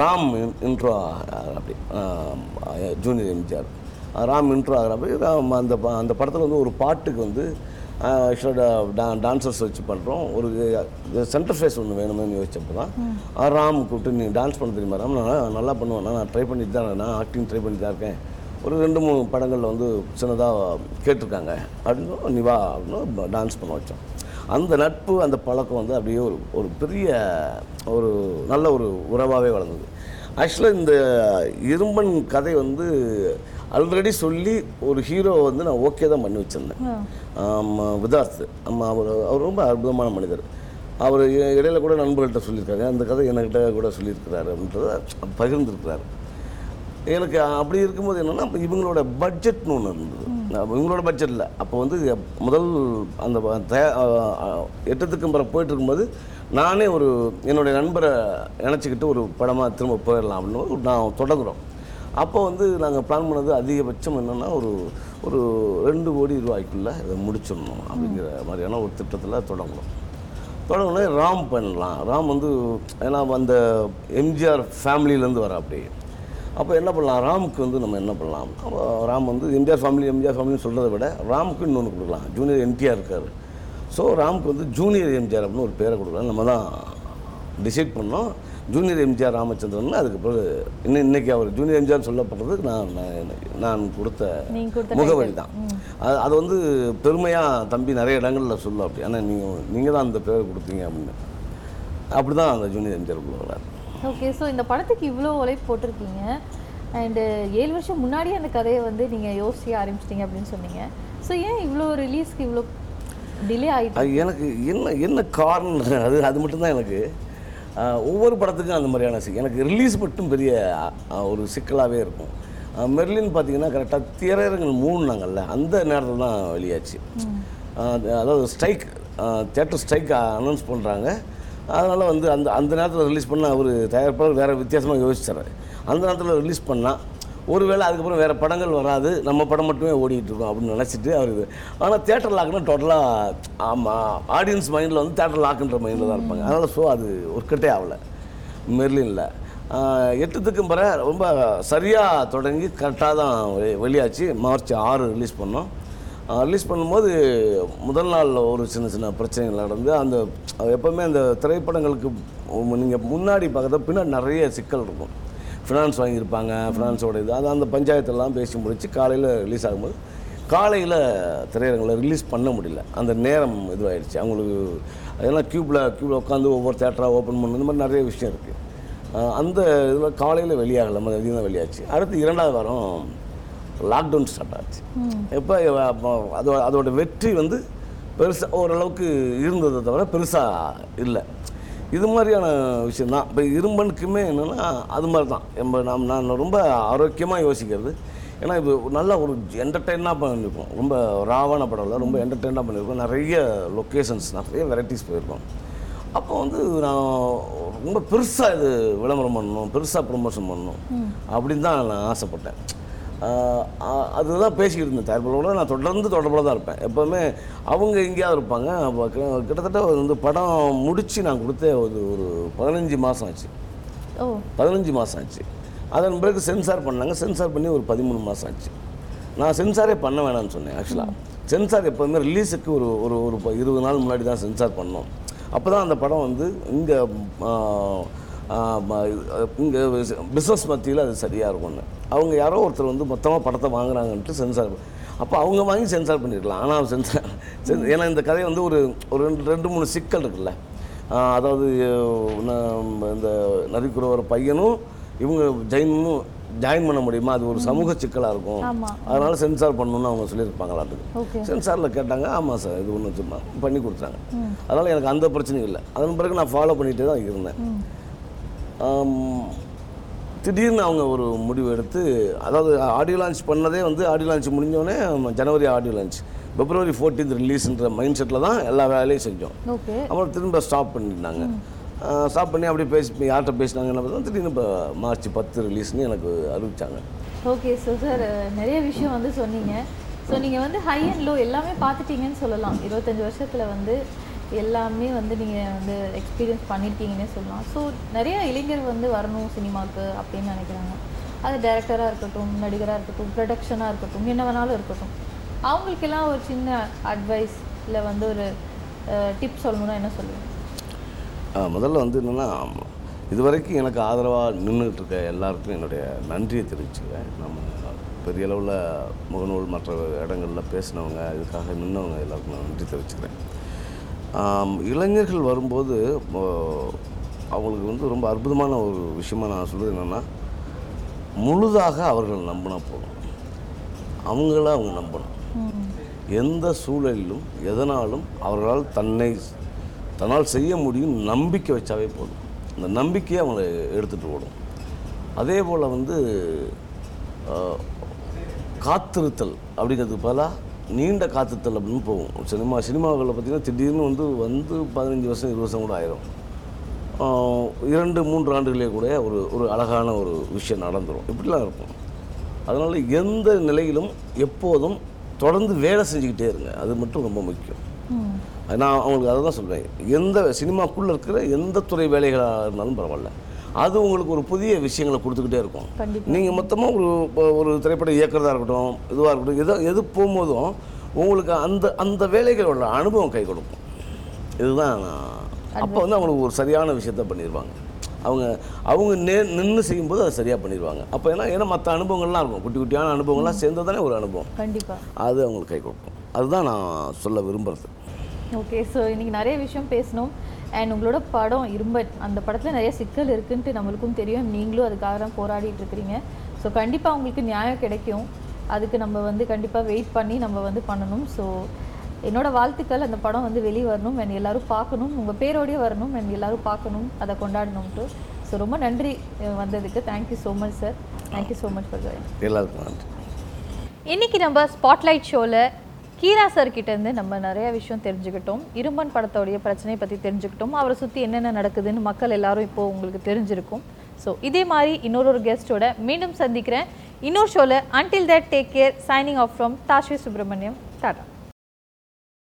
ராம் இன்ட்ரோ அப்படி. ஜூனியர் எம்ஜிஆர். ராம் இன்ட்ரோ ஆகிறப்ப அந்த அந்த படத்தில் வந்து ஒரு பாட்டுக்கு வந்து ஆக்சுவலாக டான்சர்ஸ் வச்சு பண்ணுறோம் ஒரு சென்டர் ஃபேஸ் ஒன்று வேணுமேனு யோசிச்சப்போ தான் ராம் கூப்பிட்டு நீ டான்ஸ் பண்ண தெரியுமா ராம்? நான் நல்லா பண்ணுவேன். நான் ட்ரை பண்ணிட்டு தான் இருக்கேன். நான் ஆக்டிங் ட்ரை பண்ணிட்டு தான் இருக்கேன். ஒரு ரெண்டு மூணு படங்களில் வந்து சின்னதாக கேட்டிருக்காங்க. அப்படின்னு நீ வா அப்படின்னு டான்ஸ் பண்ண வச்சோம். அந்த நட்பு அந்த பழக்கம் வந்து அப்படியே ஒரு ஒரு பெரிய ஒரு நல்ல ஒரு உறவாகவே வளர்ந்தது. ஆக்சுவலாக இந்த இரும்பன் கதை வந்து ஆல்ரெடி சொல்லி ஒரு ஹீரோ வந்து நான் ஓகே தான் பண்ணி வச்சுருந்தேன். விதார்த். ஆமாம் அவர் அவர் ரொம்ப அற்புதமான மனிதர். அவர் இடையில கூட நண்பர்கள்ட்ட சொல்லியிருக்காங்க. அந்த கதை என்கிட்ட கூட சொல்லியிருக்கிறாரு அப்படின்றத பகிர்ந்துருக்கிறாரு. எனக்கு அப்படி இருக்கும்போது என்னென்னா இவங்களோட பட்ஜெட்னு ஒன்று இருந்தது. இவங்களோட பட்ஜெட்டில் அப்போ வந்து முதல் அந்த ப- தயா எட்டத்துக்கும் பிற போயிட்டு இருக்கும்போது நானே ஒரு என்னுடைய நண்பரை நினச்சிக்கிட்டு ஒரு படமாக திரும்ப போயிடலாம் அப்படின்னு ஒரு நான் தொடங்குறோம். அப்போ வந்து நாங்கள் பிளான் பண்ணது அதிகபட்சம் என்னென்னா ஒரு ஒரு ரெண்டு கோடி ரூபாய்க்குள்ளே இதை முடிச்சிடணும் அப்படிங்கிற மாதிரியான ஒரு திட்டத்தில் தொடங்குறோம் தொடங்கினே ராம் பண்ணலாம். ராம் வந்து ஏன்னா அந்த எம்ஜிஆர் ஃபேமிலியிலேருந்து வர அப்படி அப்போ என்ன பண்ணலாம்? ராமுக்கு வந்து நம்ம என்ன பண்ணலாம்? அப்போ ராம் வந்து எம்ஜிஆர் ஃபேமிலி எம்ஜிஆர் ஃபேமிலின்னு சொல்கிறத விட ராமுக்கு இன்னொன்று கொடுக்கலாம். ஜூனியர் என்டிஆர் இருக்கார். ஸோ ராமுக்கு வந்து ஜூனியர் எம்ஜிஆர் அப்படின்னு ஒரு பேரை கொடுக்கலாம். நம்ம தான் டிசைட் பண்ணோம். ஜூனியர் எம்ஜிஆர் ராமச்சந்திரன் அதுக்கு பிறகு இன்னும் இன்னைக்கு அவர் ஜூனியர் எம்ஜிஆர் சொல்லப்படுறது நான் நான் கொடுத்த முகவரி தான். அது அது வந்து பெருமையாக தம்பி நிறைய இடங்களில் சொல்லும் அப்படி. ஆனால் நீங்கள் நீங்கள் தான் அந்த பேர் கொடுத்தீங்க அப்படின்னு. அப்படி தான் அந்த ஜூனியர் எம்ஜிஆர் உள்ள ஓகே ஸோ இந்த படத்துக்கு இவ்வளோ உழைப்பு போட்டிருக்கீங்க. அண்டு ஏழு வருஷம் முன்னாடியே அந்த கதையை வந்து நீங்கள் யோசிக்க ஆரம்பிச்சிட்டீங்க அப்படின்னு சொன்னீங்க. ஸோ ஏன் இவ்வளோ ரிலீஸ்க்கு இவ்வளோ டிலே ஆகிட்டு எனக்கு என்ன என்ன காரணம்? அது அது மட்டும்தான் எனக்கு. ஒவ்வொரு படத்துக்கும் அந்த மாதிரியான சி எனக்கு ரிலீஸ் மட்டும் பெரிய ஒரு சிக்கலாகவே இருக்கும். மெர்லின் பார்த்தீங்கன்னா கரெக்டாக திரையரங்கள் மூணுனாங்கல்ல அந்த நேரத்தில் தான் வெளியாச்சு. அது- அதாவது ஸ்ட்ரைக் தேட்டர் ஸ்ட்ரைக் அனௌன்ஸ் பண்ணுறாங்க அதனால் வந்து அந்த அந்த நேரத்தில் ரிலீஸ் பண்ணால் அவர் தயாரிப்பாளர் வேறு வித்தியாசமாக யோசிச்சார். அந்த நேரத்தில் ரிலீஸ் பண்ணால் ஒருவேளை அதுக்கப்புறம் வேறு படங்கள் வராது நம்ம படம் மட்டுமே ஓடிட்டு இருக்கோம் அப்படின்னு நினச்சிட்டு அவர் ஆனால் தேட்டர் லாக்னா டோட்டலாக ஆமாம் ஆடியன்ஸ் மைண்டில் வந்து தேட்டர் லாக்குன்ற மைண்டில் தான் இருப்பாங்க. அதனால் ஸோ அது ஒர்க்கட்டே ஆகலை. மெர்லினில். ஆஹ் எட்டு திக்கும் பிற ரொம்ப சரியாக தொடங்கி கரெக்டாக தான் வெளியாச்சு. மார்ச் ஆறு ரிலீஸ் பண்ணோம். ரிலீஸ் பண்ணும்போது முதல் நாள் ஒரு சின்ன சின்ன பிரச்சனைகள் நடந்து அந்த எப்போவுமே அந்த திரைப்படங்களுக்கு நீங்கள் முன்னாடி பார்க்குறத பின்னாடி நிறைய சிக்கல் இருக்கும். ஃபினான்ஸ் வாங்கியிருப்பாங்க ஃபினான்ஸோட இது. அது அந்த பஞ்சாயத்தெல்லாம் பேசி முடித்து காலையில் ரிலீஸ் ஆகும்போது காலையில் திரையரங்கில் ரிலீஸ் பண்ண முடியல. அந்த நேரம் இதுவாயிடுச்சு. அவங்களுக்கு அதெல்லாம் க்யூப்பில் க்யூப்பில் உட்காந்து ஒவ்வொரு தேட்டராக ஓப்பன் பண்ணணும் இந்த மாதிரி நிறைய விஷயம் இருக்குது அந்த இதில் காலையில் வெளியாகலை மதியம் தான் வெளியாச்சு. அடுத்து இரண்டாவது வாரம் லாக்டவுன் ஸ்டார்ட் ஆச்சு. எப்போ அதோட அதோட வெற்றி வந்து பெருசாக ஓரளவுக்கு இருந்ததை தவிர பெருசாக இல்லை. இது மாதிரியான விஷயம் தான் இப்போ இரும்பனுக்குமே என்னென்னா அது மாதிரி தான் நம்ம நாம் நான் ரொம்ப ஆரோக்கியமாக யோசிக்கிறது. ஏன்னா இது நல்ல ஒரு என்டர்டெயினாக பண்ணியிருக்கோம் ரொம்ப ராவான படம் இல்லை ரொம்ப என்டர்டெயினாக பண்ணியிருக்கோம் நிறைய லொக்கேஷன்ஸ் நிறைய வெரைட்டிஸ் போயிருக்கோம். அப்போ வந்து நான் ரொம்ப பெருசாக இது விளம்பரம் பண்ணணும் பெருசாக ப்ரொமோஷன் பண்ணணும் அப்படின்னு தான் நான் ஆசைப்பட்டேன். அதுதான் பேசிக்கிட்டு இருந்தேன். தயாரிப்பாளரோட நான் தொடர்ந்து தொடர்பில் தான் இருப்பேன். எப்போவுமே அவங்க எங்கேயாவது இருப்பாங்க. அப்போ கிட்ட- கிட்டத்தட்ட வந்து படம் முடித்து நான் கொடுத்த ஒரு ஒரு பதினஞ்சு மாதம் ஆச்சு. பதினஞ்சு மாதம் ஆச்சு. அதன் பிறகு சென்சார் பண்ணாங்க. சென்சார் பண்ணி ஒரு பதிமூணு மாதம் ஆச்சு. நான் சென்சாரே பண்ண வேணாம்னு சொன்னேன் ஆக்சுவலாக சென்சார் எப்போதுமே ரிலீஸுக்கு ஒரு ஒரு ஒரு இருபது நாள் முன்னாடி தான் சென்சார் பண்ணோம். அப்போ தான் அந்த படம் வந்து இங்கே இங்கே பிஸ்னஸ் மத்தியில் அது சரியாக இருக்கும்னு அவங்க யாரோ ஒருத்தர் வந்து மொத்தமாக படத்தை வாங்குறாங்கன்ட்டு சென்சார் அப்போ அவங்க வாங்கி சென்சார் பண்ணியிருக்கலாம் ஆனால் சென்சார் சென்- ஏன்னா இந்த கதை வந்து ஒரு ஒரு ரெண்டு ரெண்டு மூணு சிக்கல் இருக்குல்ல. அதாவது இந்த நரிக்குற ஒரு பையனும் இவங்க ஜெயினும் ஜாயின் பண்ண முடியுமா? அது ஒரு சமூக சிக்கலாக இருக்கும். அதனால சென்சார் பண்ணணும்னு அவங்க சொல்லியிருப்பாங்களாட்டுக்கு ஓகே. சென்சாரில் கேட்டாங்க ஆமாம் சார் இது ஒன்று சும்மா பண்ணி கொடுத்தாங்க. அதனால் எனக்கு அந்த பிரச்சனையும் இல்லை. அதன் பிறகு நான் ஃபாலோ பண்ணிகிட்டே தான் இருந்தேன். திடீர்னு அவங்க ஒரு முடிவு எடுத்து அதாவது ஆடியோ லான்ச் பண்ணதே வந்து ஆடியோ லான்ச் முடிஞ்சோடனே ஜனவரி ஆடியோ லான்ச் பிப்ரவரி 14th ரிலீஸ்ன்ற மைண்ட் செட்டில் தான் எல்லா வேலையும் செஞ்சோம். ஓகே. அப்புறம் திரும்ப ஸ்டாப் பண்ணிட்டாங்க. ஸ்டாப் பண்ணி அப்படியே பேசி யார்கிட்ட பேசினாங்க என்ன பார்த்தா திடீர்னு இப்போ மார்ச் பத்து ரிலீஸ்னு எனக்கு அறிவிச்சாங்க. ஓகே ஸோ சார் நிறைய விஷயம் வந்து சொன்னீங்க. ஸோ நீங்கள் வந்து ஹை அண்ட் லோ எல்லாமே பார்த்துட்டீங்கன்னு சொல்லலாம். இருபத்தஞ்சி வருஷத்தில் வந்து எல்லாமே வந்து நீங்கள் வந்து எக்ஸ்பீரியன்ஸ் பண்ணியிருக்கீங்கன்னே சொல்லலாம். ஸோ நிறையா இளைஞர் வந்து வரணும் சினிமாவுக்கு அப்படின்னு நினைக்கிறாங்க. அது டேரக்டராக இருக்கட்டும் நடிகராக இருக்கட்டும் ப்ரொடக்ஷனாக இருக்கட்டும் என்ன வேணாலும் இருக்கட்டும். அவங்களுக்கெல்லாம் ஒரு சின்ன அட்வைஸ் இல்லை வந்து ஒரு டிப் சொல்லணும்னா என்ன சொல்லுவேன் முதல்ல வந்து என்னென்னா இதுவரைக்கும் எனக்கு ஆதரவாக நின்றுட்டு இருக்க எல்லாருக்கும் என்னுடைய நன்றியை தெரிவிச்சுக்கிறேன். நம்ம பெரிய அளவில் முகநூல் மற்ற இடங்களில் பேசினவங்க இதுக்காக நின்றவங்க எல்லாருக்கும் நான் நன்றி தெரிவிச்சுக்கிறேன். இளைஞர்கள் வரும்போது அவங்களுக்கு வந்து ரொம்ப அற்புதமான ஒரு விஷயமா நான் சொல்கிறது என்னென்னா முழுதாக அவர்கள் நம்பினா போதும். அவங்கள அவங்க நம்பணும். எந்த சூழலிலும் எதனாலும் அவர்களால் தன்னை தன்னால் செய்ய முடியும் நம்பிக்கை வச்சாவே போதும். அந்த நம்பிக்கையை அவங்கள எடுத்துகிட்டு ஓடும். அதே போல் வந்து காத்திருத்தல் அப்படிங்கிறதுக்கு பதிலாக நீண்ட காத்திருத்தல் அப்படின்னு போகும். சினிமா சினிமாவில் பார்த்திங்கன்னா திடீர்னு வந்து வந்து பதினஞ்சு வருஷம் இருபது வருஷம் கூட ஆயிரும். இரண்டு மூன்று ஆண்டுகளே கூட ஒரு ஒரு அழகான ஒரு விஷயம் நடந்துடும் இப்படிலாம் இருக்கும். அதனால் எந்த நிலையிலும் எப்போதும் தொடர்ந்து வேலை செஞ்சுக்கிட்டே இருங்க. அது மட்டும் ரொம்ப முக்கியம். நான் அவங்களுக்கு அதை தான் சொல்வேன் எந்த சினிமாக்குள்ளே இருக்கிற எந்த துறை வேலைகளாக இருந்தாலும் பரவாயில்ல. அது உங்களுக்கு ஒரு புதிய விஷயங்களை கொடுத்துக்கிட்டே இருக்கும். நீங்கள் மொத்தமாக ஒரு ஒரு திரைப்படம் இயக்கிறதா இருக்கட்டும் இதுவாக இருக்கட்டும் எதோ எது போகும்போதும் உங்களுக்கு அந்த அந்த வேலைகளோட அனுபவம் கை கொடுக்கும். இதுதான் அப்போ வந்து அவங்களுக்கு ஒரு சரியான விஷயத்த பண்ணிடுவாங்க அவங்க அவங்க நே நின்று செய்யும்போது அதை சரியாக பண்ணிடுவாங்க அப்போ ஏன்னா ஏன்னா மற்ற அனுபவங்கள்லாம் இருக்கும். குட்டி குட்டியான அனுபவங்கள்லாம் சேர்ந்து தானே ஒரு அனுபவம். கண்டிப்பாக அது அவங்களுக்கு கை கொடுக்கும். அதுதான் நான் சொல்ல விரும்புகிறது ஓகே ஸோ இன்னைக்கு நிறைய விஷயம் பேசணும். அண்ட் உங்களோட படம் இரும்பன் அந்த படத்தில் நிறைய சிக்கல் இருக்குன்ட்டு நம்மளுக்கும் தெரியும். நீங்களும் அதுக்காக தான் போராடிட்டு இருக்கிறீங்க. ஸோ கண்டிப்பாக உங்களுக்கு நியாயம் கிடைக்கும். அதுக்கு நம்ம வந்து கண்டிப்பாக வெயிட் பண்ணி நம்ம வந்து பண்ணணும். ஸோ என்னோட வாழ்த்துக்கள். அந்த படம் வந்து வெளியே வரணும். அண்ட் எல்லாரும் பார்க்கணும். உங்கள் பேரோடய வரணும். அண்ட் எல்லாரும் பார்க்கணும். அதை கொண்டாடணும்ட்டு. ஸோ ரொம்ப நன்றி வந்ததுக்கு. Thank you so much sir thank you so much for join எல்லாருக்கும் நன்றி. இன்னைக்கு நம்ம ஸ்பாட்லைட் ஷோவில் கீரா சார் கிட்டேருந்து நம்ம நிறைய விஷயம் தெரிஞ்சுக்கிட்டோம். இரும்பன் படத்தோடைய பிரச்சனையை பற்றி தெரிஞ்சுக்கிட்டோம். அவரை சுற்றி என்னென்ன நடக்குதுன்னு மக்கள் எல்லாரும் இப்போது உங்களுக்கு தெரிஞ்சிருக்கும். ஸோ இதே மாதிரி இன்னொரு ஒரு கெஸ்ட்டோட மீண்டும் சந்திக்கிறேன். இன்னொரு ஷோவில் until that take care signing off from Dashvi Subramaniam tata